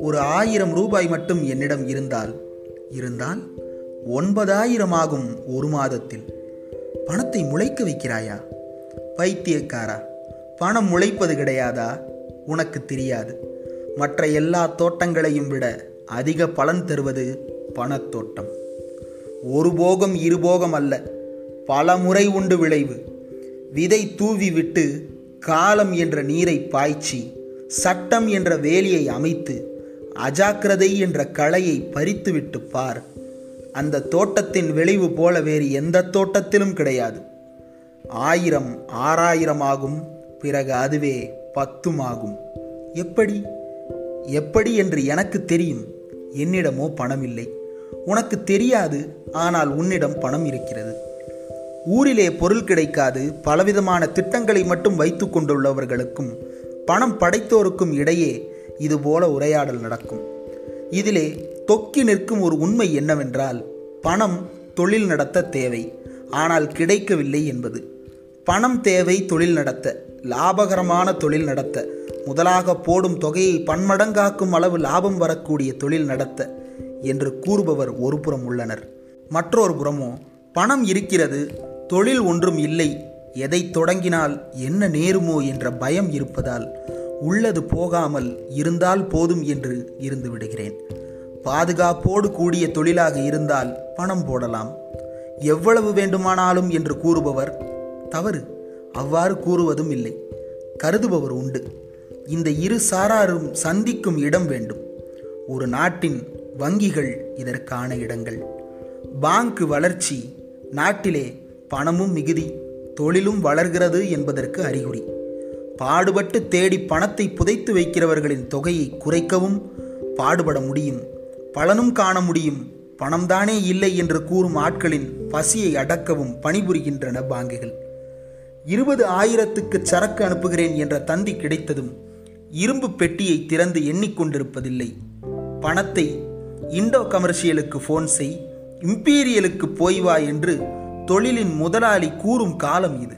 ஒரு ஆயிரம் ரூபாய் மட்டும் என்னிடம் இருந்தால் இருந்தால் ஒன்பதாயிரம் ஆகும் ஒரு மாதத்தில். பணத்தை முளைக்க வைக்கிறாயா? பைத்தியக்காரா? பணம் முளைப்பது கிடையாதா? உனக்கு தெரியாது. மற்ற எல்லா தோட்டங்களையும் விட அதிக பலன் தருவது பணத்தோட்டம் ஒரு போகம் இருபோகம் அல்ல பல முறை உண்டு விளைவு. விதை தூவி விட்டு காலம் என்ற நீரை பாய்ச்சி சட்டம் என்ற வேலியை அமைத்து அஜாக்கிரதை என்ற களையை பறித்துவிட்டு பார். அந்த தோட்டத்தின் விளைவு போல வேறு எந்த தோட்டத்திலும் கிடையாது. ஆயிரம் ஆறாயிரம் ஆகும் பிறகு அதுவே பத்தும் ஆகும். எப்படி? எப்படி என்று எனக்கு தெரியும் என்னிடமோ பணம் இல்லை உனக்கு தெரியாது ஆனால் உன்னிடம் பணம் இருக்கிறது. ஊரிலே பொருள் கிடைக்காது பலவிதமான திட்டங்களை மட்டும் வைத்து கொண்டுள்ளவர்களுக்கும் பணம் படைத்தோருக்கும் இடையே இதுபோல உரையாடல் நடக்கும். இதிலே தொக்கி நிற்கும் ஒரு உண்மை என்னவென்றால் பணம் தொழில் நடத்த தேவை ஆனால் கிடைக்கவில்லை என்பது. பணம் தேவை தொழில் நடத்த லாபகரமான தொழில் நடத்த முதலாக போடும் தொகையை பன்மடங்காக்கும் அளவு லாபம் வரக்கூடிய தொழில் நடத்த என்று கூறுபவர் ஒரு புறம் உள்ளனர். மற்றொரு புறமோ பணம் இருக்கிறது தொழில் ஒன்றும் இல்லை. எதை தொடங்கினால் என்ன நேருமோ என்ற பயம் இருப்பதால் உள்ளது போகாமல் இருந்தால் போதும் என்று இருந்து விடுகிறேன். பாதுகாப்போடு கூடிய தொழிலாக இருந்தால் பணம் போடலாம். எவ்வளவு வேண்டுமானாலும் என்று கூறுபவர் தவறு. அவ்வாறு கூறுவதும் இல்லை. கருதுபவர் உண்டு. இந்த இரு சாராரும் சந்திக்கும் இடம் வேண்டும். ஒரு நாட்டின் வங்கிகள் இதற்கான இடங்கள். பாங்க் வளர்ச்சி நாட்டிலே பணமும் மிகுதி தொழிலும் வளர்கிறது என்பதற்கு அறிகுறி. பாடுபட்டு தேடி பணத்தை புதைத்து வைக்கிறவர்களின் தொகையை குறைக்கவும் பாடுபட முடியும். பலனும் காண முடியும். பணம்தானே இல்லை என்று கூறும் ஆட்களின் பசியை அடக்கவும் பணிபுரிகின்றன பாங்குகள். இருபது ஆயிரத்துக்கு சரக்கு அனுப்புகிறேன் என்ற தந்தி கிடைத்ததும் இரும்பு பெட்டியை திறந்து எண்ணிக்கொண்டிருப்பதில்லை. பணத்தை இண்டோ கமர்ஷியலுக்கு ஃபோன் செய் இம்பீரியலுக்கு போய் வா என்று தொழிலின் முதலாளி கூறும் காலம் இது.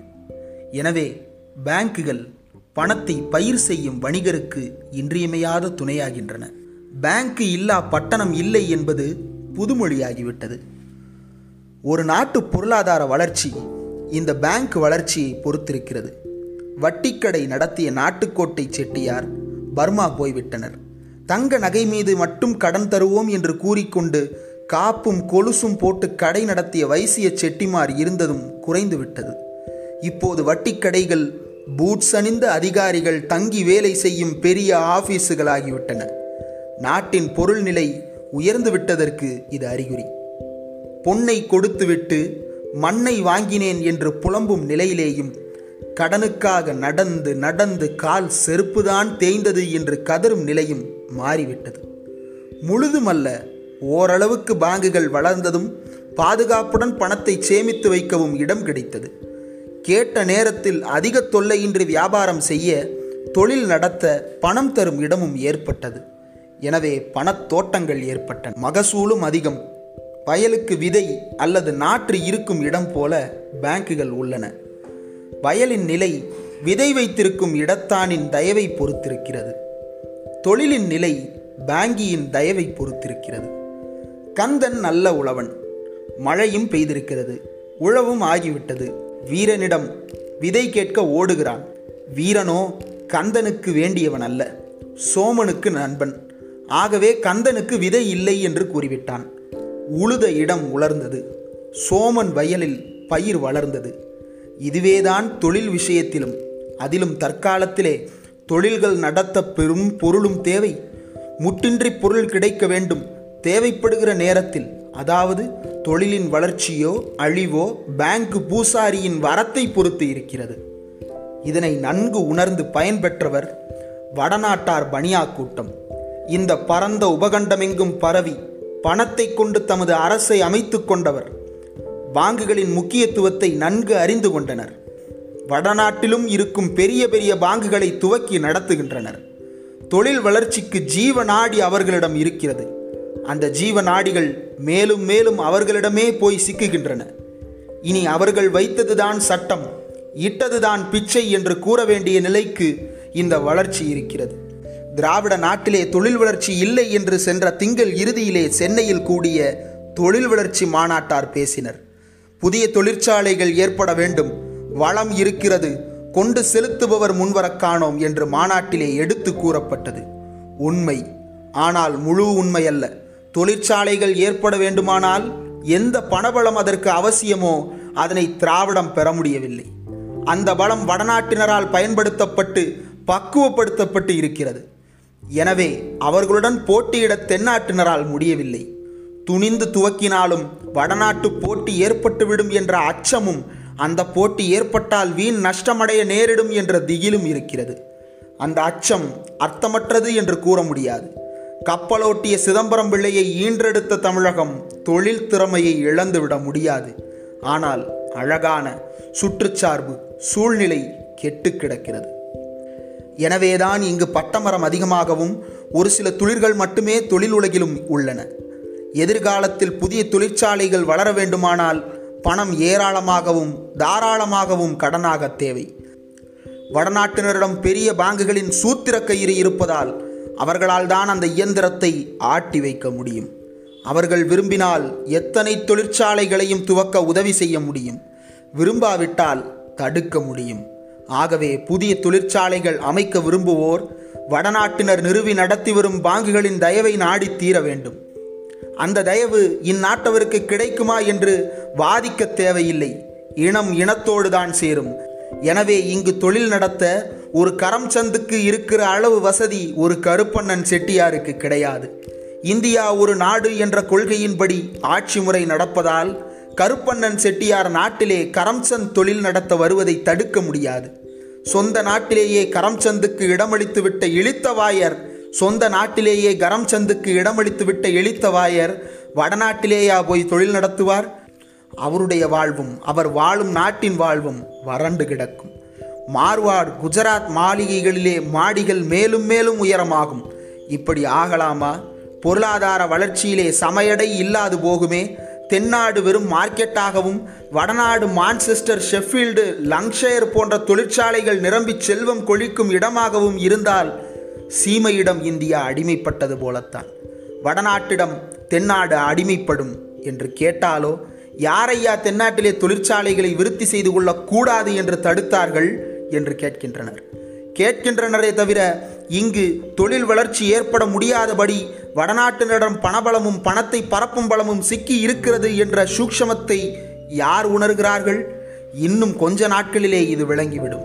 எனவே பேங்குகள் பணத்தை பயிர் செய்யும் வணிகருக்கு இன்றியமையாத துணையாகின்றன. பேங்க்கு இல்லா பட்டணம் இல்லை என்பது புதுமொழியாகிவிட்டது. ஒரு நாட்டு பொருளாதார வளர்ச்சி இந்த பேங்க் வளர்ச்சியை பொறுத்திருக்கிறது. வட்டிக்கடை நடத்திய நாட்டுக்கோட்டை செட்டியார் பர்மா போய்விட்டனர். தங்க நகை மீது மட்டும் கடன் தருவோம் என்று கூறிக்கொண்டு காப்பும் கொலுசும் போட்டு கடை நடத்திய வைசிய செட்டிமார் இருந்ததும் குறைந்துவிட்டது இப்போது வட்டிக்கடைகள் பூட்ஸ் அணிந்த அதிகாரிகள் தங்கி வேலை செய்யும் பெரிய ஆபீஸுகளாகிவிட்டன. நாட்டின் பொருள் நிலை உயர்ந்து விட்டதற்கு இது அறிகுறி. பொன்னை கொடுத்துவிட்டு மண்ணை வாங்கினேன் என்று புலம்பும் நிலையிலேயும் கடனுக்காக நடந்து நடந்து கால் செருப்புதான் தேய்ந்தது என்று கதறும் நிலையும் மாறிவிட்டது. முழுதுமல்ல ஓரளவுக்கு பாங்குகள் வளர்ந்ததும் பாதுகாப்புடன் பணத்தை சேமித்து வைக்கவும் இடம் கிடைத்தது. கேட்ட நேரத்தில் அதிக தொல்லையின்றி வியாபாரம் செய்ய தொழில் நடத்த பணம் தரும் இடமும் ஏற்பட்டது. எனவே பணத்தோட்டங்கள் ஏற்பட்டன. மகசூலும் அதிகம். வயலுக்கு விதை அல்லது நாற்று இருக்கும் இடம் போல பேங்குகள் உள்ளன. வயலின் நிலை விதை வைத்திருக்கும் இடத்தானின் தயவை பொறுத்திருக்கிறது. தொழிலின் நிலை பேங்கியின் தயவை பொறுத்திருக்கிறது. கந்தன் நல்ல உழவன். மழையும் பெய்திருக்கிறது. உழவும் ஆகிவிட்டது. வீரனிடம் விதை கேட்க ஓடுகிறான். வீரனோ கந்தனுக்கு வேண்டியவன் அல்ல. சோமனுக்கு நண்பன். ஆகவே கந்தனுக்கு விதை இல்லை என்று கூறிவிட்டான். உழுத இடம் உலர்ந்தது. சோமன் வயலில் பயிர் வளர்ந்தது. இதுவேதான் தொழில் விஷயத்திலும் அதிலும் தற்காலத்திலே தொழில்கள் நடத்த பெரும் பொருளும் தேவை. முட்டின்றி பொருள் கிடைக்க வேண்டும். தேவைப்படுகிற நேரத்தில் அதாவது தொழிலின் வளர்ச்சியோ அழிவோ பேங்க் பூசாரியின் வரத்தை பொறுத்து இருக்கிறது. இதனை நன்கு உணர்ந்து பயன்பெற்றவர் வடநாட்டார் பனியா கூட்டம் இந்த பரந்த உபகண்டமெங்கும் பரவி பணத்தை கொண்டு தமது அரசை அமைத்து கொண்டவர் பாங்குகளின் முக்கியத்துவத்தை நன்கு அறிந்து கொண்டனர். வடநாட்டிலும் இருக்கும் பெரிய பெரிய பாங்குகளை துவக்கி நடத்துகின்றனர். தொழில் வளர்ச்சிக்கு ஜீவ நாடி அவர்களிடம் இருக்கிறது. அந்த ஜீவ நாடிகள் மேலும் மேலும் அவர்களிடமே போய் சிக்குகின்றன. இனி அவர்கள் வைத்ததுதான் சட்டம் இட்டதுதான் பிச்சை என்று கூற வேண்டிய நிலைக்கு இந்த வளர்ச்சி இருக்கிறது. திராவிட நாட்டிலே தொழில் வளர்ச்சி இல்லை என்று சென்ற திங்கள் இறுதியிலே சென்னையில் கூடிய தொழில் வளர்ச்சி மாநாட்டார் பேசினர். புதிய தொழிற்சாலைகள் ஏற்பட வேண்டும் வளம் இருக்கிறது கொண்டு செலுத்துபவர் முன்வரக்கானோம் என்று மாநாட்டிலே எடுத்து கூறப்பட்டது. உண்மை ஆனால் முழு உண்மை அல்ல தொழிற்சாலைகள் ஏற்பட வேண்டுமானால் எந்த பணபலம் அதற்கு அவசியமோ அதனை திராவிடம் பெற முடியவில்லை. அந்த பலம் வடநாட்டினரால் பயன்படுத்தப்பட்டு பக்குவப்படுத்தப்பட்டு இருக்கிறது. எனவே அவர்களுடன் போட்டியிட தென்னாட்டினரால் முடியவில்லை. துணிந்து துவக்கினாலும் வடநாட்டு போட்டி ஏற்பட்டுவிடும் என்ற அச்சமும் அந்த போட்டி ஏற்பட்டால் வீண் நஷ்டமடைய நேரிடும் என்ற திகிலும் இருக்கிறது. அந்த அச்சம் அர்த்தமற்றது என்று கூற முடியாது. கப்பலோட்டிய சிதம்பரம் பிள்ளையை ஈன்றெடுத்த தமிழகம் தொழில் திறமையை இழந்துவிட முடியாது. ஆனால் அழகான சுற்றுச்சார்பு சூழ்நிலை கெட்டு கிடக்கிறது. எனவேதான் இங்கு பட்டமரம் அதிகமாகவும் ஒரு சில துளிர்கள் மட்டுமே தொழில் உலகிலும் உள்ளன. எதிர்காலத்தில் புதிய தொழிற்சாலைகள் வளர வேண்டுமானால் பணம் ஏராளமாகவும் தாராளமாகவும் கடனாக தேவை. வடநாட்டினரிடம் பெரிய பாங்குகளின் சூத்திர கயிறு இருப்பதால் அவர்களால் தான் அந்த இயந்திரத்தை ஆட்டி வைக்க முடியும். அவர்கள் விரும்பினால் எத்தனை தொழிற்சாலைகளையும் துவக்க உதவி செய்ய முடியும். விரும்பாவிட்டால் தடுக்க முடியும். ஆகவே புதிய தொழிற்சாலைகள் அமைக்க விரும்புவோர் வடநாட்டினர் நிறுவி நடத்தி வரும் பாங்குகளின் தயவை நாடி தீர வேண்டும். அந்த தயவு இந்நாட்டவருக்கு கிடைக்குமா என்று வாதிக்க தேவையில்லை. இனம் இனத்தோடு தான் சேரும். எனவே இங்கு தொழில் நடத்த ஒரு கரம் சந்துக்கு இருக்கிற அளவு வசதி ஒரு கருப்பண்ணன் செட்டியாருக்கு கிடையாது. இந்தியா ஒரு நாடு என்ற கொள்கையின்படி ஆட்சி முறை நடப்பதால் கருப்பண்ணன் செட்டியார் நாட்டிலே கரம்சந்த் தொழில் நடத்த வருவதை தடுக்க முடியாது. சொந்த நாட்டிலேயே கரம்சந்துக்கு இடமளித்துவிட்ட இழித்தவாயர் சொந்த நாட்டிலேயே கரம்சந்துக்கு இடமளித்துவிட்ட எழுத்தவாயர் இழித்தவாயர் வடநாட்டிலேயா போய் தொழில் நடத்துவார்? அவருடைய வாழ்வும் அவர் வாழும் நாட்டின் வாழ்வும் வறண்டு கிடக்கும். மார்வாட் குஜராத் மாளிகைகளிலே மாடிகள் மேலும் மேலும் உயரமாகும். இப்படி ஆகலாமா? பொருளாதார வளர்ச்சியிலே சமையடை இல்லாது போகுமே? தென்னாடு வெறும் மார்க்கெட்டாகவும் வடநாடு மான்செஸ்டர் ஷெஃபீல்டு லங்ஷயர் போன்ற தொழிற்சாலைகள் நிரம்பி செல்வம் கொழிக்கும் இடமாகவும் இருந்தால் சீமையிடம் இந்தியா அடிமைப்பட்டது போலத்தான். வடநாட்டிடம் தென்னாடு அடிமைப்படும் என்று கேட்டாலோ யாரையா தென்னாட்டிலே தொழிற்சாலைகளை விருத்தி செய்து கொள்ளக்கூடாது என்று தடுத்தார்கள்? என்று கேட்கின்றனர். கேட்கின்றனரே தவிர இங்கு தொழில் வளர்ச்சி ஏற்பட முடியாதபடி வடநாட்டினரிடம் பணபலமும் பணத்தை பரப்பும் பலமும் சிக்கி இருக்கிறது என்ற சூக்ஷமத்தை யார் உணர்கிறார்கள்? இன்னும் கொஞ்ச நாட்களிலே இது விளங்கிவிடும்.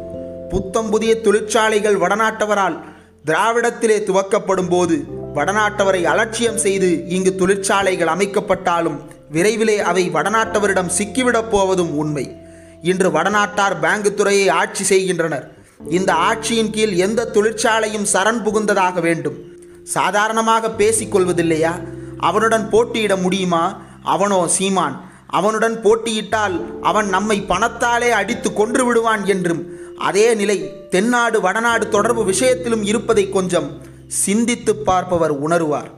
புத்தம் புதிய தொழிற்சாலைகள் வடநாட்டவரால் திராவிடத்திலே துவக்கப்படும் போது வடநாட்டவரை அலட்சியம் செய்து இங்கு தொழிற்சாலைகள் அமைக்கப்பட்டாலும் விரைவிலே அவை வடநாட்டவரிடம் சிக்கிவிடப் போவதும் உண்மை. இன்று வடநாட்டார் பேங்கு துறையை ஆட்சி செய்கின்றனர். இந்த ஆட்சியின் கீழ் எந்த தொழிற்சாலையும் சரண் புகுந்ததாக வேண்டும். சாதாரணமாக பேசிக்கொள்வதில்லையா? அவனுடன் போட்டியிட முடியுமா? அவனோ சீமான் அவனுடன் போட்டியிட்டால் அவன் நம்மை பணத்தாலே அடித்து கொன்று விடுவான் என்றும் அதே நிலை தென்னாடு வடநாடு தொடர்பு விஷயத்திலும் இருப்பதை கொஞ்சம் சிந்தித்து பார்ப்பவர் உணருவார்.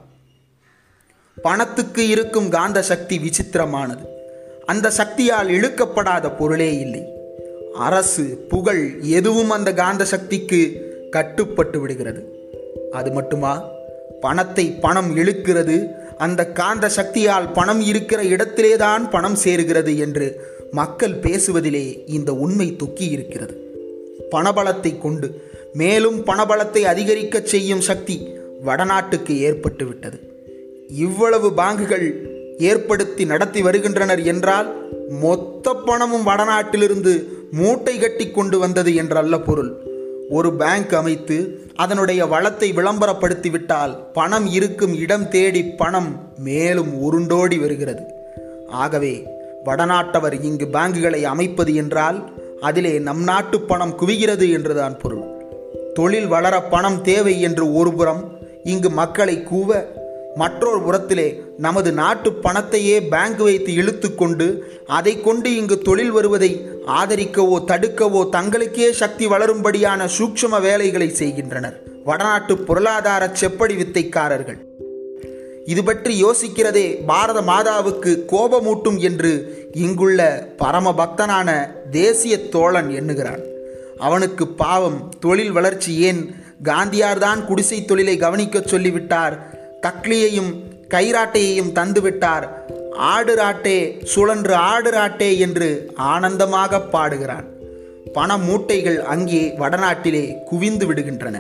பணத்துக்கு இருக்கும் காந்த சக்தி விசித்திரமானது. அந்த சக்தியால் இழுக்கப்படாத பொருளே இல்லை. அரசு புகழ் எதுவும் அந்த காந்த சக்திக்கு கட்டுப்பட்டு விடுகிறது. அது மட்டுமா? பணத்தை பணம் இழுக்கிறது அந்த காந்த சக்தியால் பணம் இருக்கிற இடத்திலே தான் பணம் சேருகிறது என்று மக்கள் பேசுவதிலே இந்த உண்மை தொக்கி இருக்கிறது. பணபலத்தை கொண்டு மேலும் பணபலத்தை அதிகரிக்கச் செய்யும் சக்தி வடநாட்டுக்கு ஏற்பட்டுவிட்டது இவ்வளவு பாங்குகள் ஏற்படுத்தி நடத்தி வருகின்றனர் என்றால் மொத்த பணமும் வடநாட்டிலிருந்து மூட்டை கட்டி கொண்டு வந்தது என்றல்ல பொருள். ஒரு பேங்க் அமைத்து அதனுடைய வளத்தை விளம்பரப்படுத்திவிட்டால் பணம் இருக்கும் இடம் தேடி பணம் மேலும் உருண்டோடி வருகிறது. ஆகவே வடநாட்டவர் இங்கு பேங்குகளை அமைப்பது என்றால் அதிலே நம் நாட்டு பணம் குவிகிறது என்றுதான் பொருள். தொழில் வளர பணம் தேவை என்று ஒருபுறம் இங்கு மக்களை கூவ மற்றொரு புறத்திலே நமது நாட்டு பணத்தையே பேங்க் வைத்து இழுத்து கொண்டு அதை கொண்டு இங்கு தொழில் வருவதை ஆதரிக்கவோ தடுக்கவோ தங்களுக்கே சக்தி வளரும்படியான சூக்ஷ்ம வேலைகளை செய்கின்றனர். வடநாட்டு பொருளாதார செப்படி வித்தைக்காரர்கள். இது பற்றி யோசிக்கிறதே பாரத மாதாவுக்கு கோபமூட்டும் என்று இங்குள்ள பரம பக்தனான தேசிய தோழன் எண்ணுகிறான். அவனுக்கு பாவம் தொழில் வளர்ச்சி ஏன்? காந்தியார்தான் குடிசை தொழிலை கவனிக்கச் சொல்லிவிட்டார். தக்லியையும் கைராட்டையையும் தந்துவிட்டார். ஆடு ராட்டே சுழன்று ஆடு ராட்டே என்று ஆனந்தமாக பாடுகிறான். பண மூட்டைகள் அங்கே வடநாட்டிலே குவிந்து விடுகின்றன.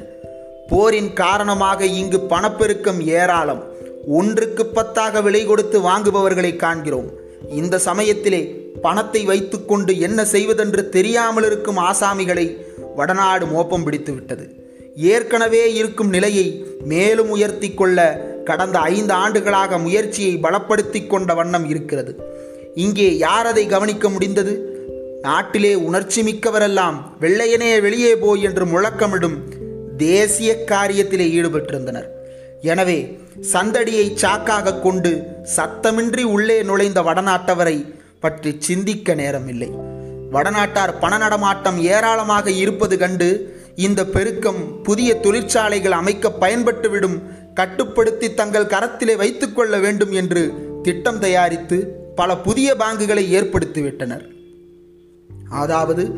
போரின் காரணமாக இங்கு பணப்பெருக்கம் ஏராளம். ஒன்றுக்கு பத்தாக விலை கொடுத்து வாங்குபவர்களை காண்கிறோம். இந்த சமயத்திலே பணத்தை வைத்துக்கொண்டு என்ன செய்வதென்று தெரியாமல் இருக்கும் ஆசாமிகளை வடநாடு மோப்பம் பிடித்துவிட்டது. ஏற்கனவே இருக்கும் நிலையை மேலும் உயர்த்தி கொள்ள கடந்த ஐந்து ஆண்டுகளாக முயற்சியை பலப்படுத்தி கொண்ட வண்ணம் இருக்கிறது. இங்கே யார் அதை கவனிக்க முடிந்தது? நாட்டிலே உணர்ச்சி மிக்கவரெல்லாம் வெள்ளையனே வெளியே போய் என்று முழக்கமிடும் தேசிய காரியத்திலே ஈடுபட்டிருந்தனர். எனவே சந்தடியை சாக்காக கொண்டு சத்தமின்றி உள்ளே நுழைந்த வடநாட்டவரை பற்றி சிந்திக்க நேரமில்லை. வடநாட்டார் பண நடமாட்டம் ஏராளமாக இருப்பது கண்டு இந்த பெருக்கம் புதிய தொழிற்சாலைகள் அமைக்க பயன்பட்டுவிடும் கட்டுப்படுத்தி தங்கள் கரத்திலே வைத்துக்கொள்ள வேண்டும் என்று திட்டம் தயாரித்து பல புதிய பாங்குகளை ஏற்படுத்திவிட்டனர். அதாவது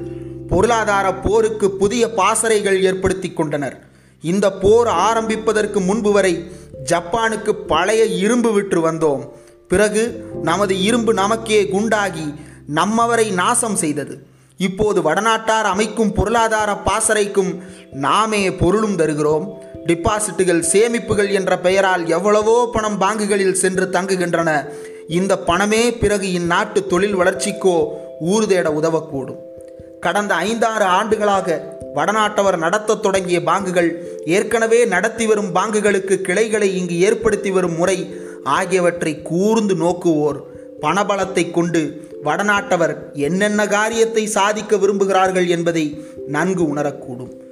பொருளாதார போருக்கு புதிய பாசறைகள் ஏற்படுத்தி கொண்டனர். இந்த போர் ஆரம்பிப்பதற்கு முன்பு வரை ஜப்பானுக்கு பழைய இரும்பு விற்று வந்தோம். பிறகு நமது இரும்பு நமக்கே குண்டாகி நம்மவரை நாசம் செய்தது. இப்போது வடநாட்டார் அமைக்கும் பொருளாதார பாசறைக்கும் நாமே பொருளும் தருகிறோம். டிபாசிட்டுகள் சேமிப்புகள் என்ற பெயரால் எவ்வளவோ பணம் பாங்குகளில் சென்று தங்குகின்றன. இந்த பணமே பிறகு இந்நாட்டு தொழில் வளர்ச்சிக்கோ ஊர் தேட உதவக்கூடும். கடந்த ஐந்தாறு ஆண்டுகளாக வடநாட்டவர் நடத்தத் தொடங்கிய பாங்குகள் ஏற்கனவே நடத்தி வரும் பாங்குகளுக்கு கிளைகளை இங்கு ஏற்படுத்தி வரும் முறை ஆகியவற்றை கூர்ந்து நோக்குவோர். பணபலத்தை கொண்டு வடநாட்டவர் என்னென்ன காரியத்தை சாதிக்க விரும்புகிறார்கள் என்பதை நன்கு உணரக்கூடும்.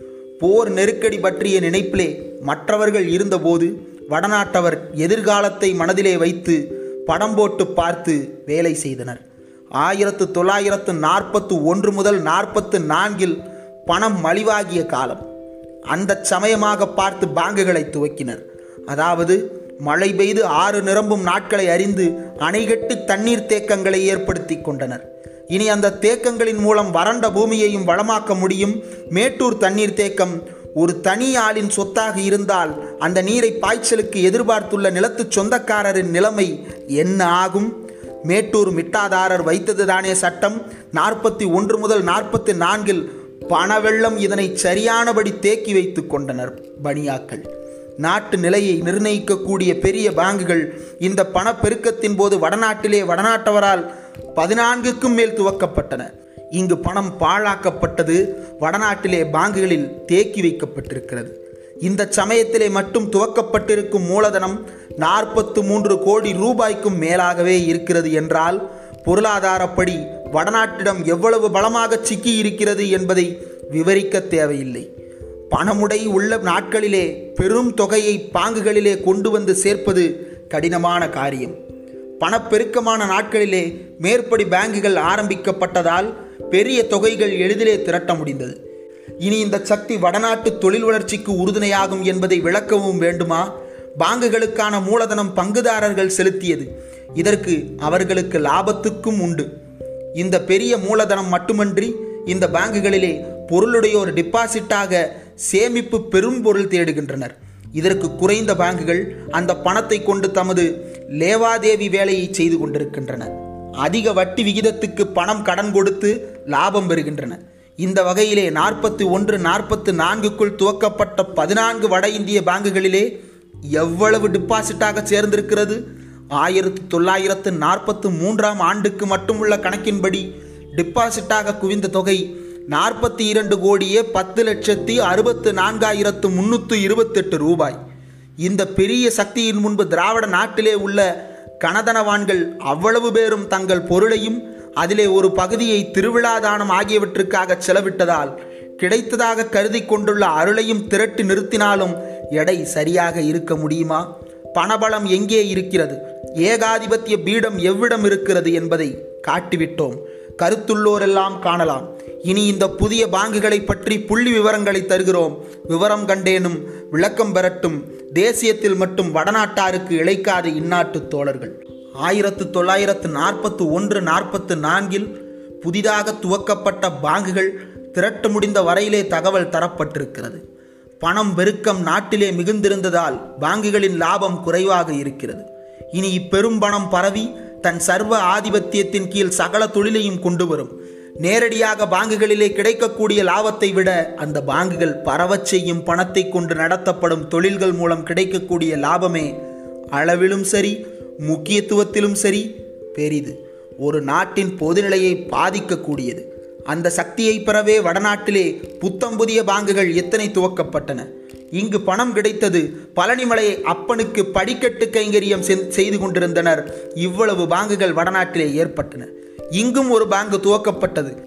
போர் நெருக்கடி பற்றிய நினைப்பிலே மற்றவர்கள் இருந்தபோது வடநாட்டவர் எதிர்காலத்தை மனதிலே வைத்து படம் போட்டு பார்த்து வேலை செய்தனர். ஆயிரத்து தொள்ளாயிரத்து நாற்பத்து ஒன்று முதல் நாற்பத்து நான்கில் பணம் மலிவாகிய காலம். அந்த சமயமாக பார்த்து பாங்குகளை துவக்கினர். அதாவது மழை பெய்து ஆறு நிரம்பும் நாட்களை அறிந்து அணைகட்டு தண்ணீர் தேக்கங்களை ஏற்படுத்தி கொண்டனர். இனி அந்த தேக்கங்களின் மூலம் வறண்ட பூமியையும் வளமாக்க முடியும். மேட்டூர் தண்ணீர் தேக்கம் ஒரு தனி ஆளின் சொத்தாக இருந்தால் அந்த நீரை பாய்ச்சலுக்கு எதிர்பார்த்துள்ள நிலத்து சொந்தக்காரரின் நிலைமை என்ன ஆகும்? மேட்டூர் மிட்டாதாரர் வைத்தது தானே சட்டம். நாற்பத்தி ஒன்று முதல் நாற்பத்தி நான்கில் பணவெள்ளம் இதனை சரியானபடி தேக்கி வைத்து கொண்டனர் பனியாக்கள் நாட்டு நிலையை நிர்ணயிக்கக்கூடிய பெரிய பாங்குகள் இந்த பணப்பெருக்கத்தின் போது வடநாட்டிலே வடநாட்டவரால் பதினான்குக்கும் மேல் துவக்கப்பட்டன. இங்கு பணம் பாழாக்கப்பட்டது வடநாட்டிலே பாங்குகளில் தேக்கி வைக்கப்பட்டிருக்கிறது. இந்த சமயத்திலே மட்டும் துவக்கப்பட்டிருக்கும் மூலதனம் நாற்பத்து மூன்று கோடி ரூபாய்க்கும் மேலாகவே இருக்கிறது என்றால் பொருளாதாரப்படி வடநாட்டிடம் எவ்வளவு பலமாக சிக்கி இருக்கிறது என்பதை விவரிக்க தேவையில்லை. பணமுடை உள்ள நாட்களிலே பெரும் தொகையை பாங்குகளிலே கொண்டு வந்து சேர்ப்பது கடினமான காரியம். பணப்பெருக்கமான நாட்களிலே மேற்படி பேங்குகள் ஆரம்பிக்கப்பட்டதால் பெரிய தொகைகள் எளிதிலே திரட்ட முடிந்தது. இனி இந்த சக்தி வடநாட்டு தொழில் வளர்ச்சிக்கு உறுதுணையாகும் என்பதை விளக்கவும் வேண்டுமா? பாங்குகளுக்கான மூலதனம் பங்குதாரர்கள் செலுத்தியது. இதற்கு அவர்களுக்கு லாபத்துக்கும் உண்டு. இந்த பெரிய மூலதனம் மட்டுமன்றி இந்த பேங்குகளிலே பொருளுடையோர் டிபாசிட்டாக சேமிப்பு பெரும் பொருள் தேடுகின்றனர். இதற்கு குறைந்த பேங்குகள் அந்த பணத்தை கொண்டு தமது லேவாதேவி வேலையை செய்து கொண்டிருக்கின்றன. அதிக வட்டி விகிதத்துக்கு பணம் கடன் கொடுத்து லாபம் பெறுகின்றன. இந்த வகையிலே நாற்பத்தி ஒன்று நாற்பத்து நான்குக்குள் துவக்கப்பட்ட பதினான்கு வட இந்திய பேங்குகளிலே எவ்வளவு டிபாசிட்டாக சேர்ந்திருக்கிறது? ஆயிரத்து தொள்ளாயிரத்து நாற்பத்து மூன்றாம் ஆண்டுக்கு மட்டுமுள்ள கணக்கின்படி டிபாசிட்டாக குவிந்த தொகை நாற்பத்தி இரண்டு கோடியே பத்து லட்சத்தி அறுபத்து நான்காயிரத்து முன்னூற்று இருபத்தெட்டு ரூபாய். இந்த பெரிய சக்தியின் முன்பு திராவிட நாட்டிலே உள்ள கனதனவான்கள் அவ்வளவு பேரும் தங்கள் பொருளையும் அதிலே ஒரு பகுதியை திருவிழா தானம் ஆகியவற்றுக்காக செலவிட்டதால் கிடைத்ததாக கருதி கொண்டுள்ள அருளையும் திரட்டி நிறுத்தினாலும் எடை சரியாக இருக்க முடியுமா? பணபலம் எங்கே இருக்கிறது? ஏகாதிபத்திய பீடம் எவ்விடம் இருக்கிறது என்பதை காட்டிவிட்டோம். கருத்துள்ளோரெல்லாம் காணலாம். இனி இந்த புதிய பாங்குகளை பற்றி புள்ளி விவரங்களை தருகிறோம். விவரம் கண்டேனும் விளக்கம் பெறட்டும். தேசியத்தில் மட்டும் வடநாட்டாருக்கு இழைக்காத இந்நாட்டு தோழர்கள். ஆயிரத்து தொள்ளாயிரத்து நாற்பத்து ஒன்று நாற்பத்து நான்கில் புதிதாக துவக்கப்பட்ட பாங்குகள் திரட்ட முடிந்த வரையிலே தகவல் தரப்பட்டிருக்கிறது. பணம் பெருக்கம் நாட்டிலே மிகுந்திருந்ததால் பாங்குகளின் லாபம் குறைவாக இருக்கிறது. இனி இப்பெரும் பணம் பரவி தன் சர்வ ஆதிபத்தியத்தின் கீழ் சகல தொழிலையும் கொண்டு வரும். நேரடியாக பாங்குகளிலே கிடைக்கக்கூடிய லாபத்தை விட அந்த பாங்குகள் பரவச் செய்யும் பணத்தை கொண்டு நடத்தப்படும் தொழில்கள் மூலம் கிடைக்கக்கூடிய லாபமே அளவிலும் சரி முக்கியத்துவத்திலும் சரி பெரிது. ஒரு நாட்டின் பொதுநிலையை பாதிக்கக்கூடியது. அந்த சக்தியை பெறவே வடநாட்டிலே புத்தம் புதிய பாங்குகள் எத்தனை துவக்கப்பட்டன? இங்கு பணம் கிடைத்தது பழனிமலை அப்பனுக்கு படிக்கட்டு கைங்கரியம் செய்து கொண்டிருந்தனர். இவ்வளவு பாங்குகள் வடநாட்டிலே ஏற்பட்டன. இங்கும் ஒரு பேங்க் துவக்கப்பட்டது.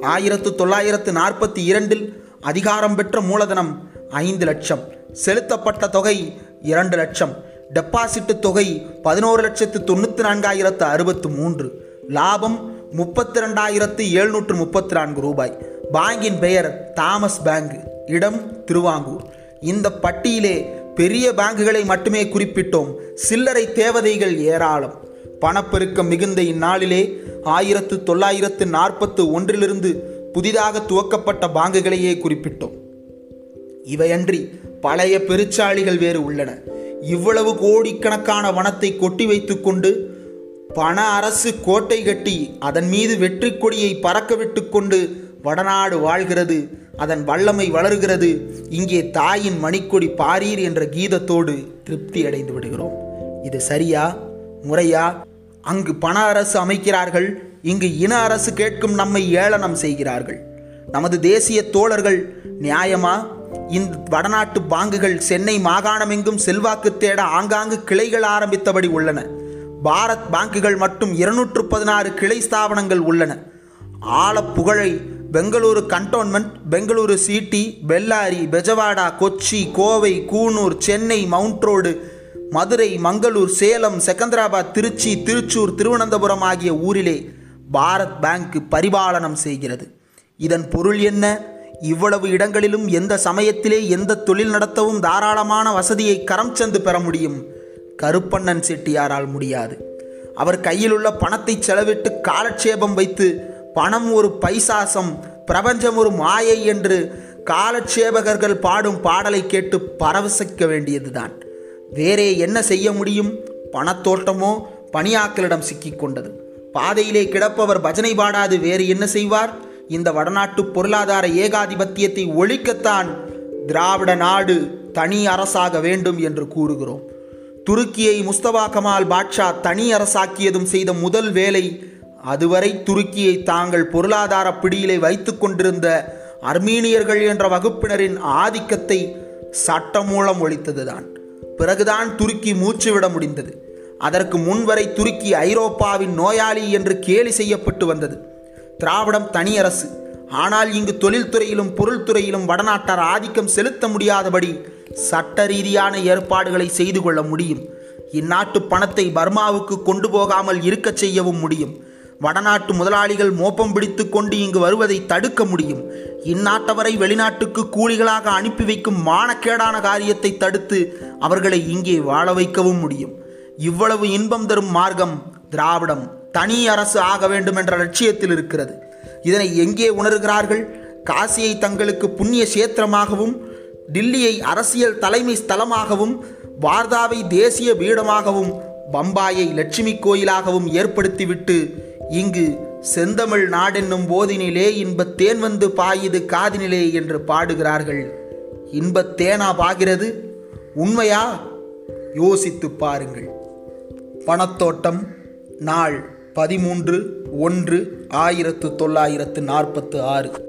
ஆயிரத்து தொள்ளாயிரத்து நாற்பத்தி இரண்டில் அதிகாரம் பெற்ற மூலதனம் ஐந்து லட்சம். செலுத்தப்பட்ட தொகை இரண்டு லட்சம். டெபாசிட் தொகை பதினோரு லட்சத்து தொண்ணூற்றி நான்காயிரத்து அறுபத்து மூன்று. லாபம் முப்பத்தி ரெண்டாயிரத்து எழுநூற்று முப்பத்தி நான்கு ரூபாய். பேங்கின் பெயர் தாமஸ் பேங்க் இடம் திருவாங்கூர். இந்த பட்டியலே பெரிய பேங்குகளை மட்டுமே குறிப்பிட்டோம். சில்லறை தேவதைகள் ஏராளம். பணப்பெருக்கம் மிகுந்த இந்நாளிலே ஆயிரத்து தொள்ளாயிரத்து நாற்பத்து ஒன்றிலிருந்து புதிதாக துவக்கப்பட்ட பாங்குகளையே குறிப்பிட்டோம். இவையன்றி பழைய பெருச்சாளிகள் வேறு உள்ளன. இவ்வளவு கோடிக்கணக்கான வனத்தை கொட்டி வைத்துக்கொண்டு பண அரசு கோட்டை கட்டி அதன் மீது வெற்றி கொடியை பறக்கவிட்டு கொண்டு வடநாடு வாழ்கிறது அதன் வல்லமை வளர்கிறது. இங்கே தாயின் மணிக்கொடி பாரீர் என்ற கீதத்தோடு திருப்தி அடைந்து விடுகிறோம். இது சரியா முறையா? அங்கு பண அரசு அமைக்கிறார்கள் இங்கு இன அரசு கேட்கும் நம்மை ஏளனம் செய்கிறார்கள். நமது தேசிய தோழர்கள் நியாயமா? இந்த வடநாட்டு பாங்குகள் சென்னை மாகாணமெங்கும் செல்வாக்கு தேட ஆங்காங்கு கிளைகள் ஆரம்பித்தபடி உள்ளன. பாரத் பாங்குகள் மட்டும் இருநூற்று பதினாறு கிளை ஸ்தாபனங்கள் உள்ளன. ஆழ புகழை Bengaluru cantonment Bengaluru city Bellary Bezawada Kochi Kovai Coonoor Chennai mount road Madurai Mangalore Salem Secunderabad Trichy Thrissur Thiruvananthapuram ஆகிய ஊரிலே பாரத் பேங்க் பரிபாலனம் செய்கிறது. இதன் பொருள் என்ன? இவ்வளவு இடங்களிலும் எந்த சமயத்திலே எந்த தொழில் நடத்தவும் தாராளமான வசதியை கரம் சென்று பெற முடியும்? கருப்பண்ணன் செட்டியாரால் முடியாது. அவர் கையில் உள்ள பணத்தை செலவிட்டு காலட்சேபம் வைத்து பணம் ஒரு பைசாசம் பிரபஞ்சம் ஒரு மாயை என்று காலட்சேபகர்கள் பாடும் பாடலை கேட்டு பரவசிக்க வேண்டியதுதான். வேறே என்ன செய்ய முடியும்? பணத்தோட்டமோ பணியாக்களிடம் சிக்கிக்கொண்டது பாதையிலே கிடப்பவர் பஜனை பாடாது வேறு என்ன செய்வார்? இந்த வடநாட்டு பொருளாதார ஏகாதிபத்தியத்தை ஒழிக்கத்தான் திராவிட நாடு தனி அரசாக வேண்டும் என்று கூறுகிறோம். துருக்கியை முஸ்தபா கமால் பாட்ஷா தனி அரசாக்கியதும் செய்த முதல் வேலை அதுவரை துருக்கியை தாங்கள் பொருளாதார பிடியிலே வைத்து கொண்டிருந்த அர்மீனியர்கள் என்ற வகுப்பினரின் ஆதிக்கத்தை சட்டம் மூலம் ஒழித்ததுதான். பிறகுதான் துருக்கி மூச்சுவிட முடிந்தது. அதற்கு முன்வரை துருக்கி ஐரோப்பாவின் நோயாளி என்று கேலி செய்யப்பட்டு வந்தது. திராவிடம் தனி அரசு ஆனால் இங்கு தொழில்துறையிலும் பொருள்துறையிலும் வடநாட்டார் ஆதிக்கம் செலுத்த முடியாதபடி சட்ட ரீதியான ஏற்பாடுகளை செய்து கொள்ள முடியும். இந்நாட்டு பணத்தை பர்மாவுக்கு கொண்டு போகாமல் இருக்கச் செய்யவும் முடியும். வடநாட்டு முதலாளிகள் மோப்பம் பிடித்து கொண்டு இங்கு வருவதை தடுக்க முடியும். இந்நாட்டவரை வெளிநாட்டுக்கு கூலிகளாக அனுப்பி வைக்கும் மானக்கேடான காரியத்தை தடுத்து அவர்களை இங்கே வாழ வைக்கவும் முடியும். இவ்வளவு இன்பம் தரும் மார்க்கம் திராவிடம் தனி அரசு ஆக வேண்டும் என்ற லட்சியத்தில் இருக்கிறது. இதனை எங்கே உணர்கிறார்கள்? காசியை தங்களுக்கு புண்ணிய சேத்திரமாகவும் டில்லியை அரசியல் தலைமை ஸ்தலமாகவும் வார்தாவை தேசிய பீடமாகவும் பம்பாயை லட்சுமி கோயிலாகவும் ஏற்படுத்திவிட்டு இங்கு செந்தமிழ் நாடென்னும் போதினிலே இன்பத்தேன் வந்து பாயுது காதினிலே என்று பாடுகிறார்கள். இன்பத்தேனா பாகிறது? உண்மையா? யோசித்து பாருங்கள். பணத்தோட்டம் நாள் பதிமூன்று ஒன்று ஆயிரத்து தொள்ளாயிரத்து நாற்பத்து ஆறு.